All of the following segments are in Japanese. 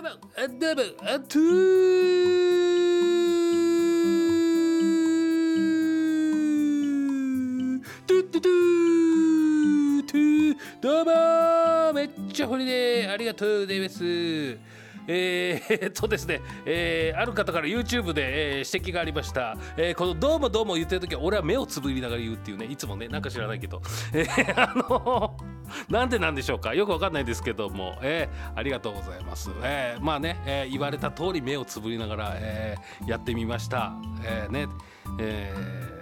どうもあどうもあトゥートゥトゥトゥトゥどうもめっちゃホリデーありがとうございます。えー、えっとですね、えーある方から YouTube で、えー指摘がありました、えーこの「どうもどうも」言ってる時は俺は目をつぶりながら言うっていうねいつもねなんか知らないけど、えーあのなんでなんでしょうか。よくわかんないですけども、えーありがとうございます、えーまあね、えー言われた通り目をつぶりながら、えーやってみました、えーねえー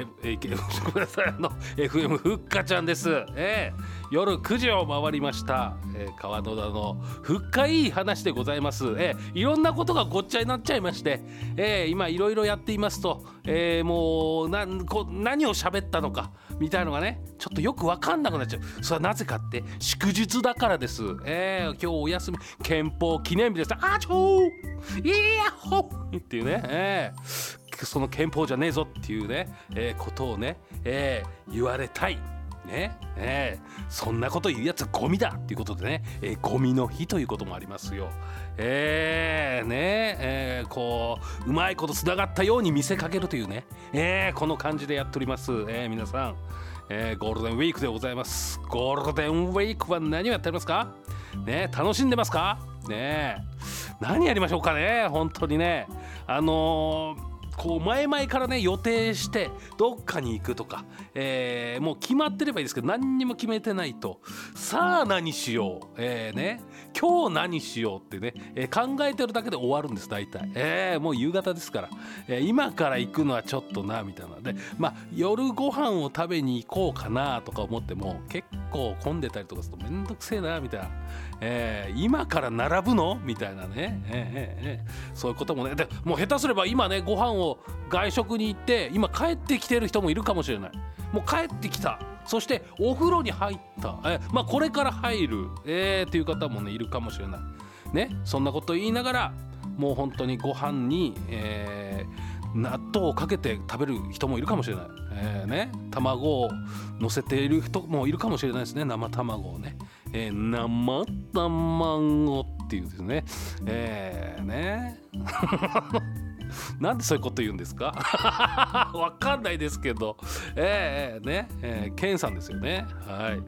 いけいけごめんなさいあの FM ふっかちゃんです、えー夜9時を回りました、えー川野田の深いい話でございます、えーいろんなことがごっちゃになっちゃいまして、えー今いろいろやっていますと、えーもうなんこ何を喋ったのかみたいのがねちょっとよくわかんなくなっちゃう。それはなぜかって祝日だからです、えー今日お休み憲法記念日です。あちょーいやっほっていうね、えーその憲法じゃねえぞっていうね、えーことをね、えー言われたい。ねえーそんなこと言うやつはゴミだっていうことでね、えーゴミの日ということもありますよ。えーねえーこううまいことつながったように見せかけるというね、えーこの感じでやっております、えー皆さん、えーゴールデンウィークでございます。ゴールデンウィークは何をやっておりますか？ね楽しんでますか？ね何やりましょうかね？本当にね。あのーこう前々からね予定してどっかに行くとか、えーもう決まってればいいですけど何にも決めてないとさあ何しよう、えーね今日何しようってね、えー考えてるだけで終わるんです大体、えーもう夕方ですから、えー今から行くのはちょっとなみたいな。でまあ夜ご飯を食べに行こうかなとか思っても結構混んでたりとかするとめんどくせえなみたいな、えー今から並ぶの？みたいなね、えーえーえそういうこともね。でもう下手すれば今ねご飯を外食に行って今帰ってきてる人もいるかもしれない。もう帰ってきた。そしてお風呂に入った、えまあこれから入る、えー、っていう方もねいるかもしれない。ねそんなこと言いながらもう本当にご飯に、えー納豆をかけて食べる人もいるかもしれない、えーね、卵を乗せている人もいるかもしれないですね。生卵をね、えー生卵っていうですね。えーね。なんでそういうこと言うんですか？わかんないですけど。えー、えーね、えー、ケンさんですよね。はい。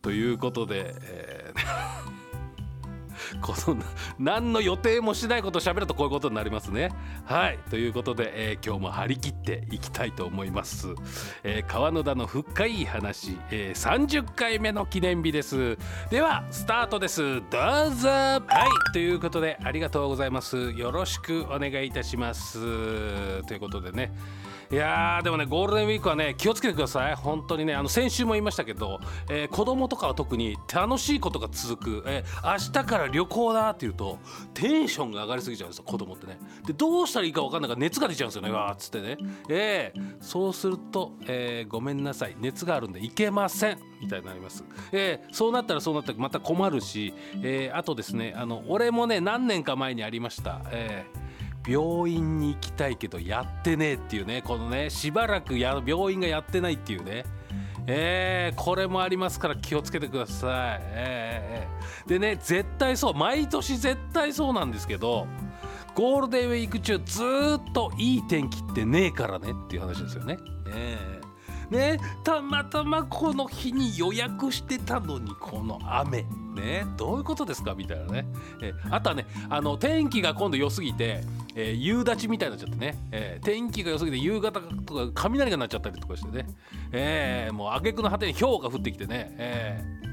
ということで、えー この何の予定もしないことを喋るとこういうことになりますね。はいということで、えー今日も張り切っていきたいと思います。えー川野田の深い話、えー30回目の記念日です。ではスタートです。どうぞはいということでありがとうございます。よろしくお願いいたします。ということでね。いやーでもねゴールデンウィークはね気をつけてください。本当にねあの先週も言いましたけど、えー子供とかは特に楽しいことが続く、えー明日から旅行だっていうとテンションが上がりすぎちゃうんですよ子供ってね。でどうしたらいいか分かんないから熱が出ちゃうんですよね。わーっつってね。えーそうすると、えーごめんなさい。熱があるんで行けません。みたいになります、えーそうなったらそうなったらまた困るし、えーあとですねあの俺もね何年か前にありました、えー病院に行きたいけどやってねえっていうねこのねしばらくや病院がやってないっていうね。えーこれもありますから気をつけてください、えーでね絶対そう毎年絶対そうなんですけどゴールデンウィーク中ずっといい天気ってねえからねっていう話ですよね。えー。ねたまたまこの日に予約してたのにこの雨。ねどういうことですか？みたいなね、えあとはねあの天気が今度良すぎて、えー夕立ちみたいになっちゃってね、えー天気が良すぎて夕方とか雷が鳴っちゃったりとかしてね、えーもう挙句の果てに氷が降ってきてね、えー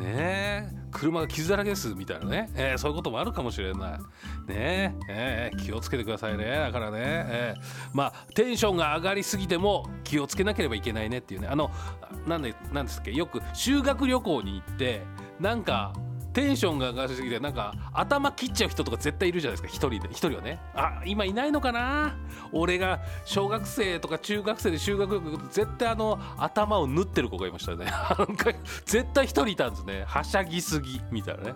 ね車が傷だらけですみたいなね、えーそういうこともあるかもしれない。ねええー気をつけてくださいね。だからね、えーまあテンションが上がりすぎても気をつけなければいけないねっていうね。あのなんでなんですっけ？よく修学旅行に行ってなんかテンションが上がりすぎてなんか頭切っちゃう人とか絶対いるじゃないですか一人で。一人はね。あ今いないのかな？俺が小学生とか中学生で修学旅行行くと絶対あの頭を縫ってる子がいましたね。絶対一人いたんですね。はしゃぎすぎみたいなね、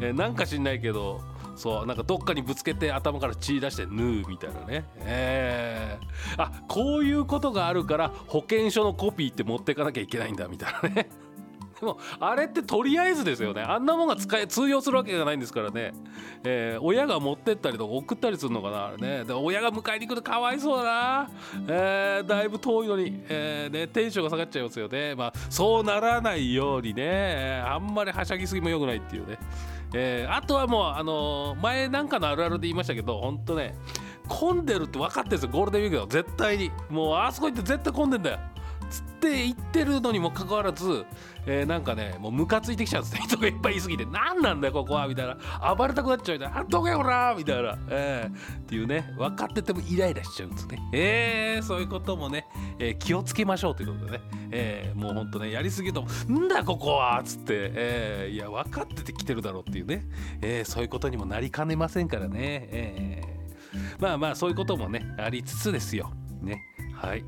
えーなんか知んないけどそうなんかどっかにぶつけて頭から血出して縫うみたいなね。えー。あこういうことがあるから保険証のコピーって持ってかなきゃいけないんだみたいなね。でもあれってとりあえずですよね。あんなもんが使え通用するわけがないんですからね、えー、親が持ってったりとか送ったりするのかなあれね。で親が迎えに来るとかわいそうだな、えー、だいぶ遠いのに、えーね、テンションが下がっちゃいますよね。まあそうならないようにね。あんまりはしゃぎすぎもよくないっていうね、えー、あとはもうあのー、前なんかのあるあるで言いましたけど本当ね混んでるって分かってるんですよ。ゴールデンウィークは絶対に。もうあそこ行って絶対混んでんだよつって言ってるのにもかかわらず、えー、なんかねもうムカついてきちゃうんですね。人がいっぱいいすぎて。何なんだよここはみたいな。暴れたくなっちゃうみたいなあどけほら。みたいな、えー、っていうね。分かっててもイライラしちゃうんですね。えー、そういうこともね、えー、気をつけましょうということでね、えー、もうほんとねやりすぎると「んだここは」っつって、えー、いや分かってて来てるだろうっていうね、えー、そういうことにもなりかねませんからね、えー、まあまあそういうこともねありつつですよ。ね。はい。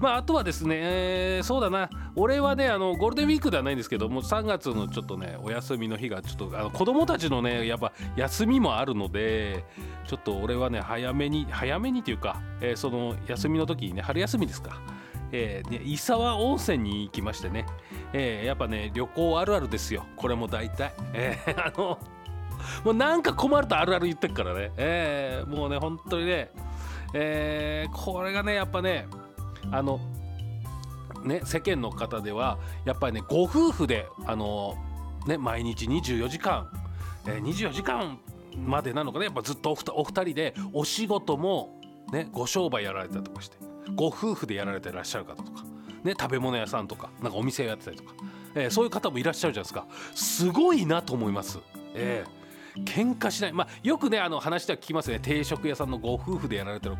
まあ、あとはですね、えー、そうだな。俺はねあのゴールデンウィークではないんですけども3月のちょっとねお休みの日がちょっとあの子供たちのねやっぱ休みもあるのでちょっと俺はね早めに早めにというか、えー、その休みの時にね春休みですか。えーね、伊沢温泉に行きましてね、えー、やっぱね旅行あるあるですよ。これも大体、えー、あのもうなんか困るとあるある言ってっからね、えー、もうね本当にねえー、これがねやっぱねあのね世間の方ではやっぱりねご夫婦であのね毎日24時間、えー、24時間までなのかねやっぱずっとお二人でお仕事もねご商売やられたりとかしてご夫婦でやられてらっしゃる方とかね食べ物屋さんとかなんかお店をやってたりとか、えー、そういう方もいらっしゃるじゃないですかすごいなと思います。えー喧嘩しない。まあよくねあの話では聞きますね。定食屋さんのご夫婦でやられてる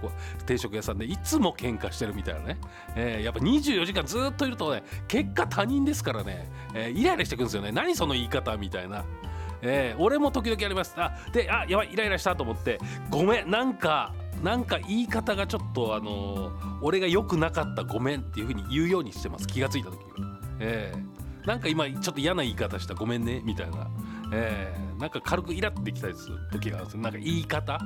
定食屋さんでいつも喧嘩してるみたいなね、えー、やっぱ24時間ずっといるとね結果他人ですからね、えー、イライラしてくるんですよね。何その言い方みたいな。えー、俺も時々あります。あであやばいイライラしたと思って。ごめんなんかなんか言い方がちょっとあのー、俺が良くなかったごめんっていうふうに言うようにしてます。気が付いた時は、えー、なんか今ちょっと嫌な言い方した。ごめんね。みたいな。えー、なんか軽くイラってきたりする時があるんですよ。なんか言い方。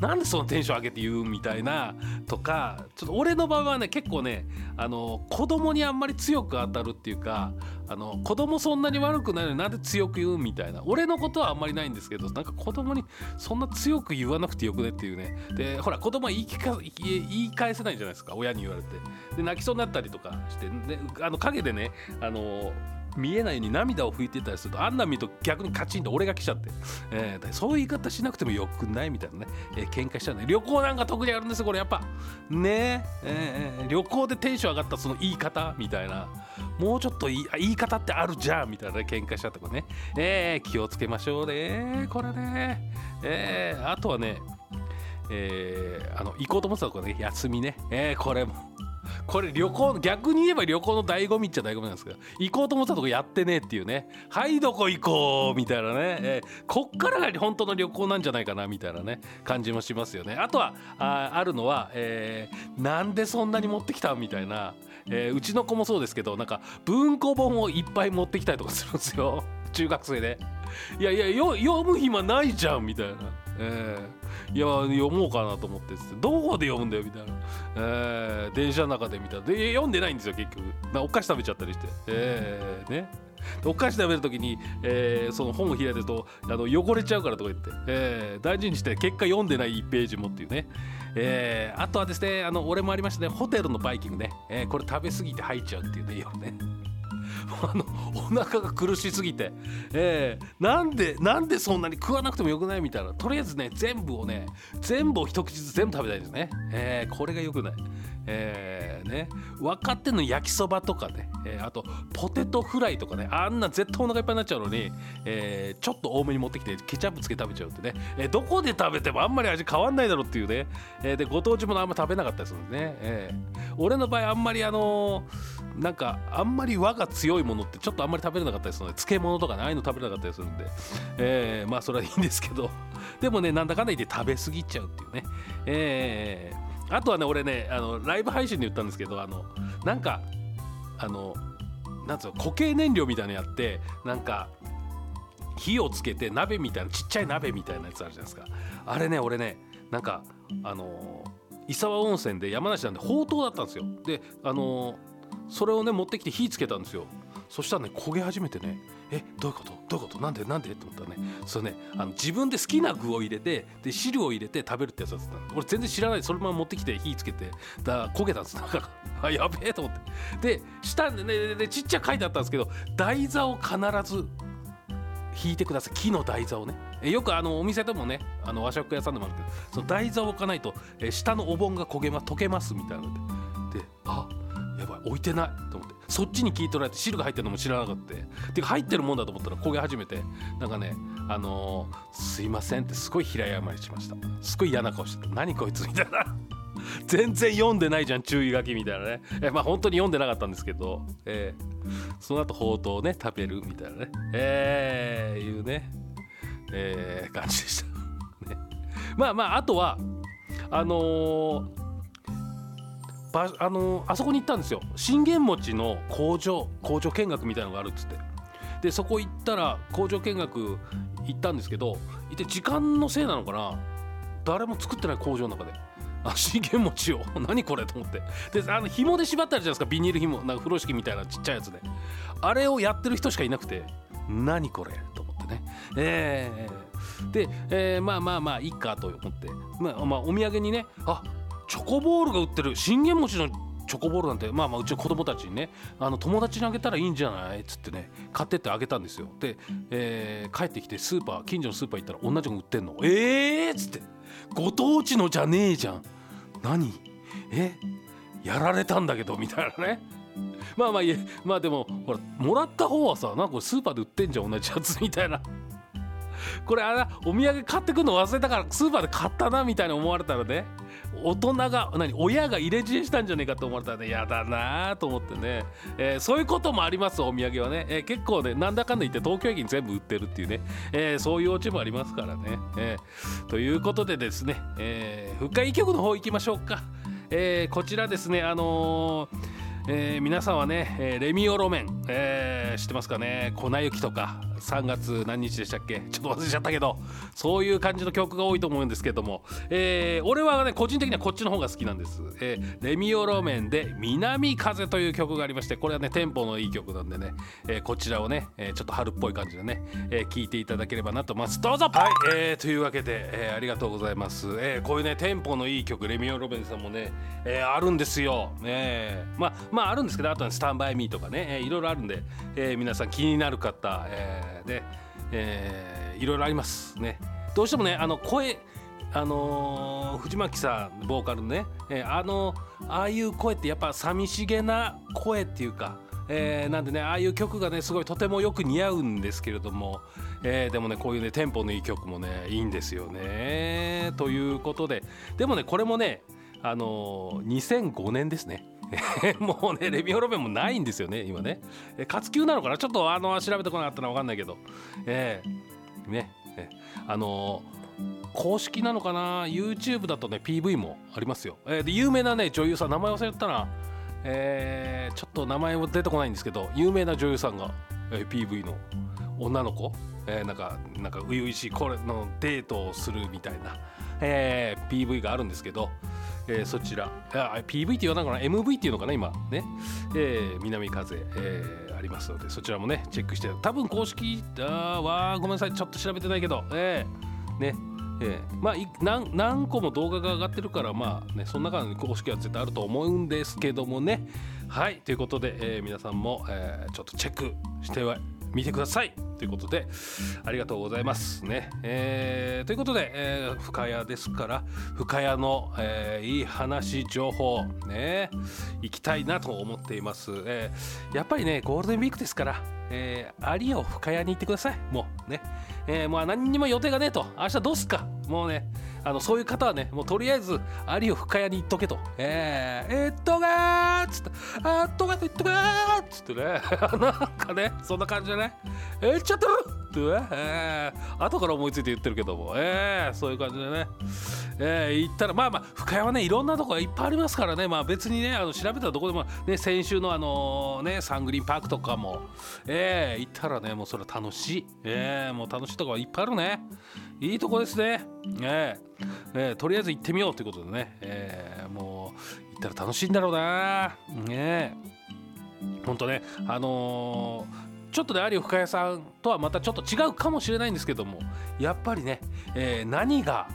なんでそのテンション上げて言うみたいな。とかちょっと俺の場合はね結構ねあの子供にあんまり強く当たるっていうかあの子供そんなに悪くないのになんで強く言うみたいな。俺のことはあんまりないんですけどなんか子供にそんな強く言わなくてよくねっていうね。でほら子供は言い聞か言い返せないじゃないですか。親に言われて。で泣きそうになったりとかして。であの陰でねあの見えないように涙を拭いてたりするとあんな見ると逆にカチンと俺が来ちゃって、えー、そういう言い方しなくてもよくないみたいなね、えー、喧嘩しちゃうね。旅行なんか特にあるんですよこれやっぱ。ね。えー、旅行でテンション上がったその言い方みたいな。もうちょっと言い言い方ってあるじゃんみたいな、ね、喧嘩しちゃったとかね、えー、気をつけましょうねこれね、えー、あとはねえー、あの行こうと思ってたとこね休みね、えー、これも。これ旅行逆に言えば旅行の醍醐味っちゃ醍醐味なんですけど行こうと思ったとこやってねっていうね。はいどこ行こうみたいなね、えー、こっからが本当の旅行なんじゃないかなみたいなね感じもしますよね。あとはああるのは、えー、なんでそんなに持ってきたみたいな、えー、うちの子もそうですけどなんか文庫本をいっぱい持ってきたりとかするんですよ。中学生で。いやいや読む暇ないじゃんみたいな。えー、いや読もうかなと思ってどこで読むんだよみたいな、えー、電車の中で見た。で読んでないんですよ結局。お菓子食べちゃったりして。えー、ね。お菓子食べる時に、えー、その本を開いてるとあの汚れちゃうからとか言って、えー、大事にして結果読んでない1ページもっていうね、えー、あとはですねあの俺もありましたねホテルのバイキングね、えー、これ食べ過ぎて吐いちゃうっていうね夜ね。あのお腹が苦しすぎて、えー、なんでなんでそんなに食わなくてもよくないみたいな。とりあえずね全部をね全部を一口ずつ全部食べたいですね、えー、これがよくない。えー、ね分かっての焼きそばとかね、えー、あとポテトフライとかねあんな絶対お腹いっぱいになっちゃうのに、えー、ちょっと多めに持ってきてケチャップつけ食べちゃうってね、えー、どこで食べてもあんまり味変わんないだろうっていうね、えー、でご当地ものあんま食べなかったりするんですね、えー、俺の場合あんまりあのー、なんかあんまり和が強いものってちょっとあんまり食べれなかったりするので漬物とかねああいうの食べれなかったりするんで、えー、まあそれはいいんですけどでもねなんだかんだ言って食べ過ぎちゃうっていうねえーあとはね俺ねあのライブ配信で言ったんですけどあのなんかあのなんつうの固形燃料みたいなのやってなんか火をつけて鍋みたいなちっちゃい鍋みたいなやつあるじゃないですか。あれね俺ねなんかあの伊沢温泉で山梨なんでほうとうだったんですよ。であのそれをね持ってきて火つけたんですよ。そしたらね焦げ始めてねえどういうこと？どういうこと？なんで？なんで？って思ったらねそれねあの自分で好きな具を入れてで汁を入れて食べるってやつだった俺全然知らない。そのまま持ってきて火つけてだ焦げたんですだからあやべえと思って。で下でねでちっちゃく書いてあったんですけど台座を必ず引いてください。木の台座をね。よくあのお店でもねあの和食屋さんでもあるけどその台座を置かないと下のお盆が焦げま溶けますみたいなので。であやばい置いてないと思って。そっちに聞い取られて汁が入ってるのも知らなかった。てか入ってるもんだと思ったら焦げ始めてなんかねあのー、すいませんってすごい平謝りしました。すごい嫌な顔して何こいつみたいな。全然読んでないじゃん注意書きみたいなね。えまあ本当に読んでなかったんですけど、えー、その後ほうとうね食べるみたいなね。えー、いうね。えー、感じでした。ね、まあまああとはあのーばあのあそこに行ったんですよ。信玄餅の工場工場見学みたいのがあるっつって。でそこ行ったら工場見学行ったんですけどいて時間のせいなのかな。誰も作ってない工場の中で。あ信玄餅を。何これと思って。であの紐で縛ってあるじゃないですか。ビニール紐。なんか風呂敷みたいなちっちゃいやつで。あれをやってる人しかいなくて。何これと思ってね。えー、で、えー、まあまあまあいいかと思って、まあ、まあお土産にねあチョコボールが売ってる信玄餅のチョコボールなんてまあまあうちの子供たちにねあの友達にあげたらいいんじゃない？っつってね買ってってあげたんですよ。で、えー、帰ってきてスーパー近所のスーパー行ったら同じの売ってんの。ええー、っつって。ご当地のじゃねえじゃん。何？え？やられたんだけどみたいなね。まあまあいえまあでもほらもらった方はさなんかスーパーで売ってんじゃん同じやつ。みたいな。これあらお土産買ってくるの忘れたからスーパーで買ったなみたいに思われたらね。大人が何親が入れ知恵したんじゃねえかと思われたらねやだなと思ってね、えー、そういうこともありますお土産はね、えー、結構ねなんだかんだ言って東京駅に全部売ってるっていうね、えー、そういうオチもありますからね、えということでですね、えー、深井局の方行きましょうか、えこちらですねあのえ皆さんはね、えレミオロメン、え知ってますかね？粉雪とか3月何日でしたっけ？ちょっと忘れちゃったけどそういう感じの曲が多いと思うんですけども、えー、俺はね個人的にはこっちの方が好きなんです、えー、レミオロメンで「南風」という曲がありましてこれはねテンポのいい曲なんでね、えー、こちらをね、えちょっと春っぽい感じでね、え聴いていただければなと思います。どうぞ！はい、えー、というわけで、えありがとうございます、えこういうねテンポのいい曲レミオロメンさんもね、えあるんですよ、ね、まあまああるんですけどあとは、「スタンバイミー」とかね、えー、いろいろあるんで、え皆さん気になる方、えーで、えー、いろいろあります。ね。どうしてもねあの声あのー、藤巻さんボーカルね、えー、あのああいう声ってやっぱ寂しげな声っていうか、えー、なんでねああいう曲がねすごいとてもよく似合うんですけれども、えー、でもねこういうねテンポのいい曲もねいいんですよね。ということででもねこれもねあのー、2005年ですね。もうねレミオロメンもないんですよね今ね。活休なのかな？ちょっとあの調べてこなかったのは分かんないけど。えー、ね。えあのー、公式なのかな？YouTube だとね PV もありますよ、えー、で有名なね女優さん名前忘れたな。えー、ちょっと名前も出てこないんですけど有名な女優さんが、えー、PV の女の子、えー、なんかなんか初々しいこれのデートをするみたいな、えー、PV があるんですけど。えー、そちら。あ PV って言わないかな？MV っていうのかな？今。ね、えー、南風、えー、ありますのでそちらもねチェックして。多分公式あはごめんなさい。ちょっと調べてないけど。えー、ね。えー、まあ何個も動画が上がってるからまあねその中に公式は絶対あると思うんですけどもね。はい。ということで、えー、皆さんも、えー、ちょっとチェックしては見てください。ということでありがとうございますね。えー、ということで、えー、深谷ですから深谷の、えー、いい話情報ね行きたいなと思っています。えー、やっぱりねゴールデンウィークですから、えー、アリを深谷に行ってください。もうね、えー、もう何にも予定がねえと。明日どうすか。もうねあのそういう方はねもうとりあえずアリオ深谷に行っとけと。えー、えー、っとがーっつってあっとがって言っとがーっつってね。なんかねそんな感じでね。えー、ちょっとってね、えー、後から思いついて言ってるけども。えー、そういう感じでね。えー、行ったらまあまあ深谷はねいろんなとこがいっぱいありますからね。まあ別にねあの調べたらどこでもね先週のあのねサングリーンパークとかも。えー、行ったらねもうそれは楽しい。えー、もう楽しいとこいっぱいあるね。いいとこですね。え。ー、え、とりあえず行ってみようということでね、えー、もう行ったら楽しいんだろうな。ね本当ねあの、ちょっとね有深谷さんとはまたちょっと違うかもしれないんですけどもやっぱりね、え、何が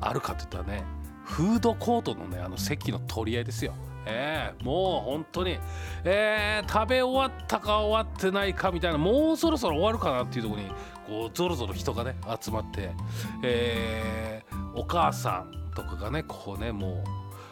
あるかといったらねフードコートのねあの席の取り合いですよ。えー、もう本当に、えー、食べ終わったか終わってないかみたいなもうそろそろ終わるかなっていうところにこうぞろぞろ人がね集まって、えー、お母さんとかがねこうねも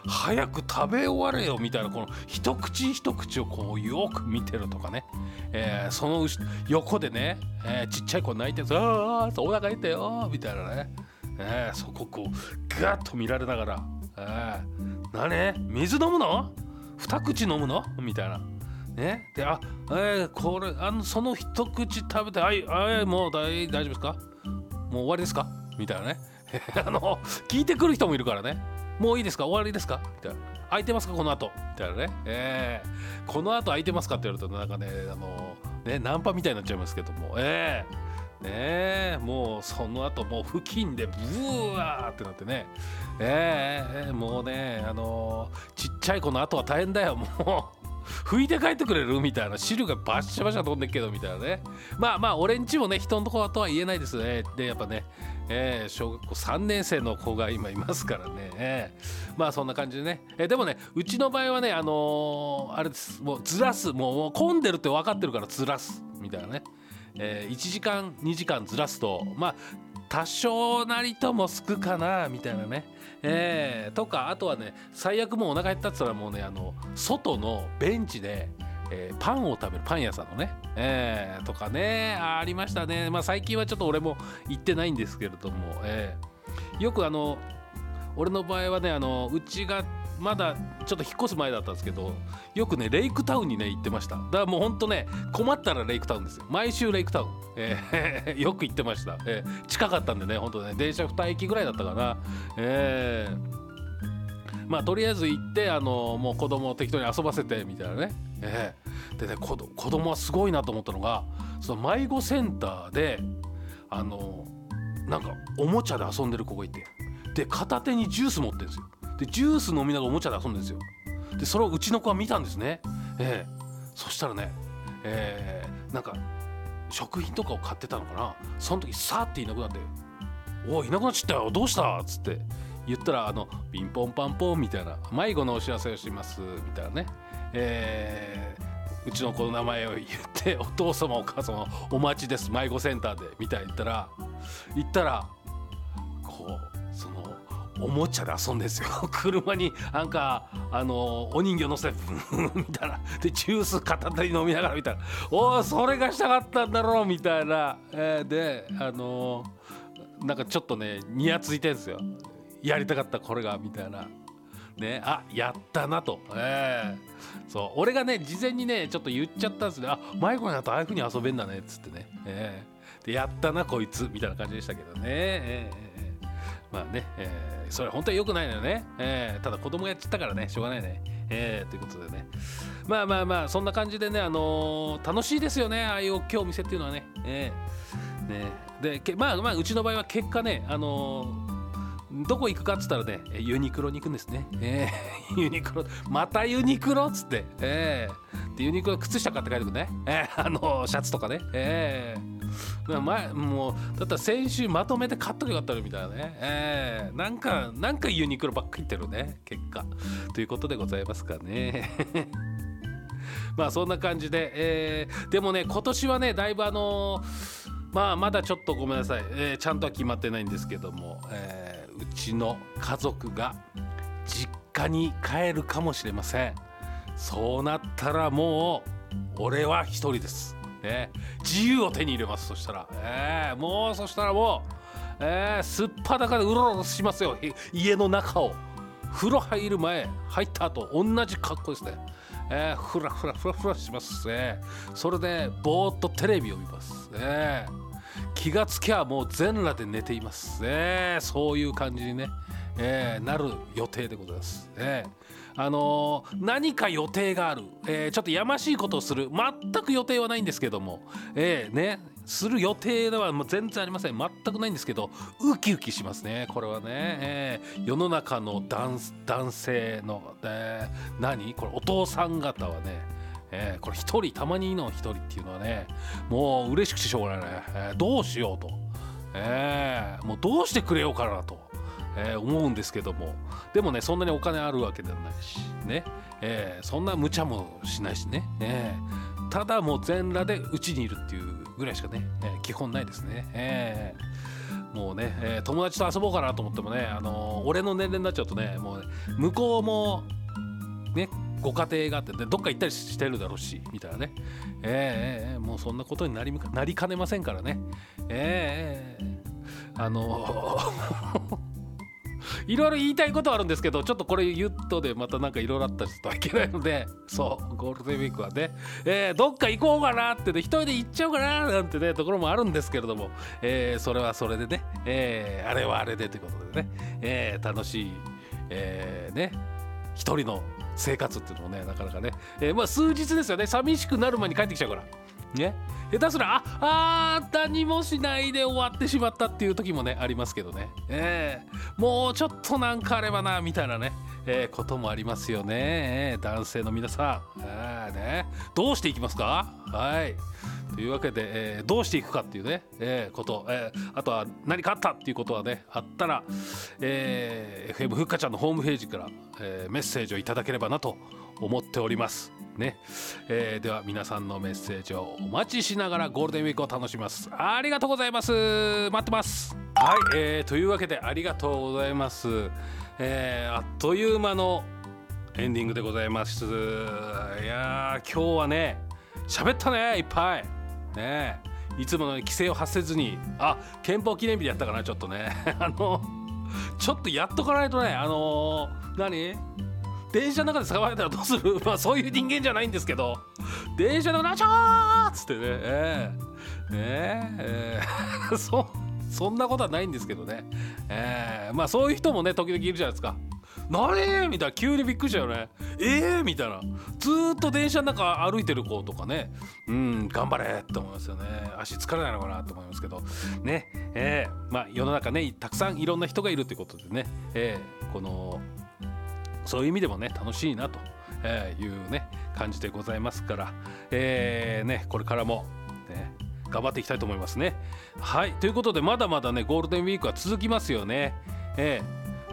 う早く食べ終われよみたいなこの一口一口をこうよく見てるとかね、えー、その横でね、えー、ちっちゃい子泣いてるああお腹痛いよみたいなね、えー、そここうガッと見られながら「えー、何？水飲むの？二口飲むの?」みたいな。ね、であ、えー、これあのその一口食べて「はい、はい、もう大丈夫ですか？もう終わりですか?」みたいなね。あの聞いてくる人もいるからね。もういいですか？終わりですか？みたいな。空いてますか？この後？みたいなね。えー、この後空いてますか？って言われるとなんかねあのねナンパみたいになっちゃいますけども。えー、えもうその後もう付近でブワーってなってね。えー、もうねあのちっちゃい子の後は大変だよもう。拭いて帰ってくれるみたいな。汁がバッシャバシャ飛んでっけどみたいなね。まあまあ俺んちもね人のとことは言えないですね。でやっぱねえー、小学校3年生の子が今いますからね、えー、まあそんな感じでね、えー、でもねうちの場合はねあのー、あれです。もうずらす。もう混んでるって分かってるからずらす。みたいなね、えー、1時間2時間ずらすとまあ多少なりともすくかなみたいなね、えー、とかあとはね最悪もうお腹減ったっつったらもうねあの外のベンチでえー、パンを食べるパン屋さんのね、えー、とかねありましたね、まあ、最近はちょっと俺も行ってないんですけれども、えー、よくあの俺の場合はねあのうちがまだちょっと引っ越す前だったんですけどよくねレイクタウンにね行ってました。だからもうほんとね困ったらレイクタウンですよ。毎週レイクタウン、えー、よく行ってました、えー、近かったんでねほんとね。電車2駅ぐらいだったかな。えーまあとりあえず行ってあのもう子供を適当に遊ばせてみたいなね、えー、でね子供はすごいなと思ったのがその迷子センターであのなんかおもちゃで遊んでる子がいて。で片手にジュース持ってるんですよ。でジュース飲みながらおもちゃで遊んでるんですよ。でそれをうちの子は見たんですね。ええ。ー、そしたらねえー、なんか食品とかを買ってたのかな。その時さーっていなくなって「おいいなくなっちゃったよ。どうした?」っつって言ったらあのピンポンパンポンみたいな迷子のお知らせをしますみたいなね、えー、うちの子の名前を言ってお父様お母様お待ちです。迷子センターでみたいな言ったら言ったらこうおもちゃで遊んですよ。車になんかあのお人形乗せてみたいな。でジュース片手に飲みながらみたいなおおそれがしたかったんだろうみたいな、えー、であのー、なんかちょっとねにやついてんですよ。やりたかったこれがみたいな。ねあやったなと。えー、そう俺がね事前にねちょっと言っちゃったんですね。あ迷子になったああいうふうに遊べんだねっつってね。えー、でやったなこいつみたいな感じでしたけどね。えー、まあね、えー、それ本当に良くないのよね、えー、ただ子供やっちゃったからねしょうがないね。えー、ということでね。まあまあまあそんな感じでねあのー、楽しいですよねああいう大きいお店っていうのはね。えー、ね。でまあまあうちの場合は結果ねあのーどこ行くかっつったらねユニクロに行くんですね、えー、ユニクロ。またユニクロっつって、えー、でユニクロ靴下買って帰ってくるね、えー、あのシャツとかね、えー、前もうだったら先週まとめて買っとけよかったのみたいなね、えー、なんかなんかユニクロばっかり言ってるね結果。ということでございますかね。まあそんな感じで、えー、でもね今年はねだいぶあのーまあまだちょっとごめんなさい、えー、ちゃんとは決まってないんですけども、えー、うちの家族が実家に帰るかもしれません。そうなったらもう俺は一人です、ね、自由を手に入れます。そしたら、えー、もうそしたらもう、えー、すっぱだかでうろうろしますよ。家の中を。風呂入る前入った後同じ格好ですね。えー、ふらふらふらふらします。ねそれでぼーっとテレビを見ます。ね気がつきゃもう全裸で寝ています。ねそういう感じにね、えー、なる予定でございます。ねあのー、何か予定がある、えー、ちょっとやましいことをする。全く予定はないんですけども、えー、ね。する予定ではもう全然ありません。全くないんですけどウキウキしますね。これはね、えー、世の中の男男性の、えー、何？これお父さん方はね、えー、これ一人たまにの一人っていうのはねもう嬉しくてしょうがないね、えー、どうしようと、えー、もうどうしてくれようかなと、えー、思うんですけども。でもねそんなにお金あるわけではないしね、えー、そんな無茶もしないしね、えー、ただもう全裸でうちにいるっていうぐらいしかね、えー、基本ないですね、えー、もうね、えー、友達と遊ぼうかなと思ってもね、あのー、俺の年齢になっちゃうとねもうね向こうもねご家庭があってどっか行ったりしてるだろうしみたいなね。えー、えー、もうそんなことになりなりかねませんからね。え、え、あの いろいろ言いたいことはあるんですけどちょっとこれ言っとでまたなんかいろいろあったりするといけないのでそうゴールデンウィークはね、えー、どっか行こうかなってね一人で行っちゃおうかななんてねところもあるんですけれども、えー、それはそれでね、えー、あれはあれでということでね、えー、楽しい、えー、ね一人の生活っていうのもねなかなかね、えー、まあ数日ですよね。寂しくなる前に帰ってきちゃうから。ね。下手すらああ何もしないで終わってしまったっていう時もねありますけどね、えー、もうちょっとなんかあればなみたいなね、えー、こともありますよね、えー、男性の皆さん、えーね、どうしていきますか？はい。というわけで、えー、どうしていくかっていうね、えー、こと、えー、あとは何かあったっていうことはねあったら、えー、FM ふっかちゃんのホームページから、えー、メッセージをいただければなと思っております。ね、えー、では皆さんのメッセージをお待ちしながらゴールデンウィークを楽しみます。ありがとうございます。待ってます。はい、えー、というわけでありがとうございます、えー、あっという間のエンディングでございます。いや今日はね喋ったねいっぱい。ね。いつもの規制を発せずに。あ憲法記念日でやったかなちょっとね。あのちょっとやっとかないとねあのー、何？電車の中で捕まえたらどうする？まあそういう人間じゃないんですけど。電車の中ちょーっつってね。えー、ねえ。ー、そそんなことはないんですけどね。えー、まあそういう人もね時々いるじゃないですか何みたいな。急にびっくりしたよねえー、みたいな。ずっと電車の中歩いてる子とかね。うん頑張れって思いますよね。足疲れないのかなと思いますけど。ね。えー、まあ世の中ねたくさんいろんな人がいるということでね、えー、このそういう意味でもね楽しいなというね感じでございますから、えー、ね、これからも、ね、頑張っていきたいと思いますね。はいということでまだまだねゴールデンウィークは続きますよね。え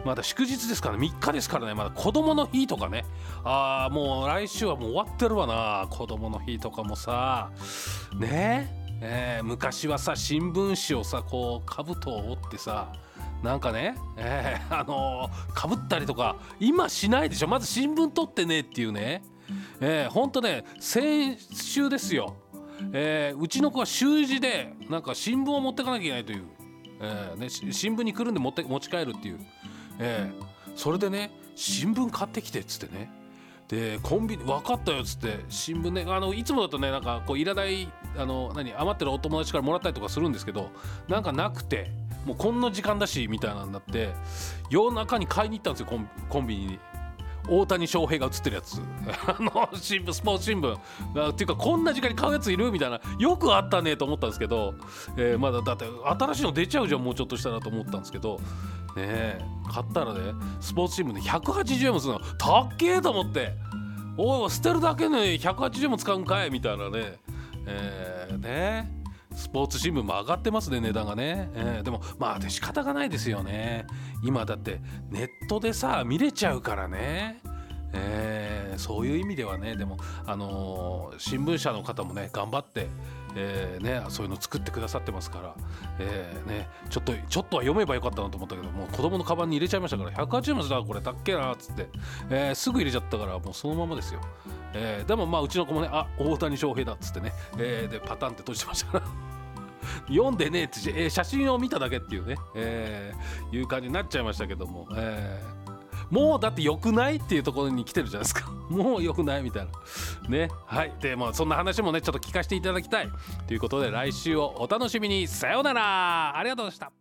ー、まだ祝日ですから、ね、3日ですからねまだ子供の日とかねああもう来週はもう終わってるわな子供の日とかもさねえー、昔はさ新聞紙をさこう兜を折ってさなんかね、えー、あのか、ぶったりとか今しないでしょ。まず新聞取ってねっていうね、えー、ほんとね先週ですよ、えー、うちの子は習字でなんか新聞を持ってかなきゃいけないという、えーね、新聞に来るんで持って持ち帰るっていう、えー、それでね新聞買ってきてっつってね。でコンビニ分かったよっつって新聞ねあのいつもだとねなんかこういらないあの何余ってるお友達からもらったりとかするんですけどなんかなくて。もうこんな時間だしみたいなんだって夜中に買いに行ったんですよコンビニに。大谷翔平が映ってるやつ。あの新聞スポーツ新聞っていうかこんな時間に買うやついる？みたいな。よくあったねと思ったんですけど、えー、まだだって新しいの出ちゃうじゃんもうちょっとしたらと思ったんですけどね買ったらねスポーツ新聞で180円もするのたっけえと思って。おい捨てるだけね180円も使うんかい？みたいなね。えー、ねスポーツ新聞も上がってますね値段がね、えー、でもまあ仕方がないですよね。今だってネットでさ見れちゃうからね。えー、そういう意味ではね。でも、あのー、新聞社の方もね頑張って、えーね、そういうの作ってくださってますから、えーね、ちょっとちょっとは読めばよかったなと思ったけどもう子供のカバンに入れちゃいましたから180円もしたこれたっけなっつって、えー、すぐ入れちゃったからもうそのままですよ、えー、でもまあうちの子もねあ大谷翔平だっつってね、えー、でパタンって閉じてましたから。読んでねえって、えー、写真を見ただけっていうね、えー、いう感じになっちゃいましたけども、えー、もうだって良くないっていうところに来てるじゃないですか。もう良くないみたいな。ね。はい。でもそんな話もねちょっと聞かせていただきたい。ということで来週をお楽しみに。さようなら。ありがとうございました。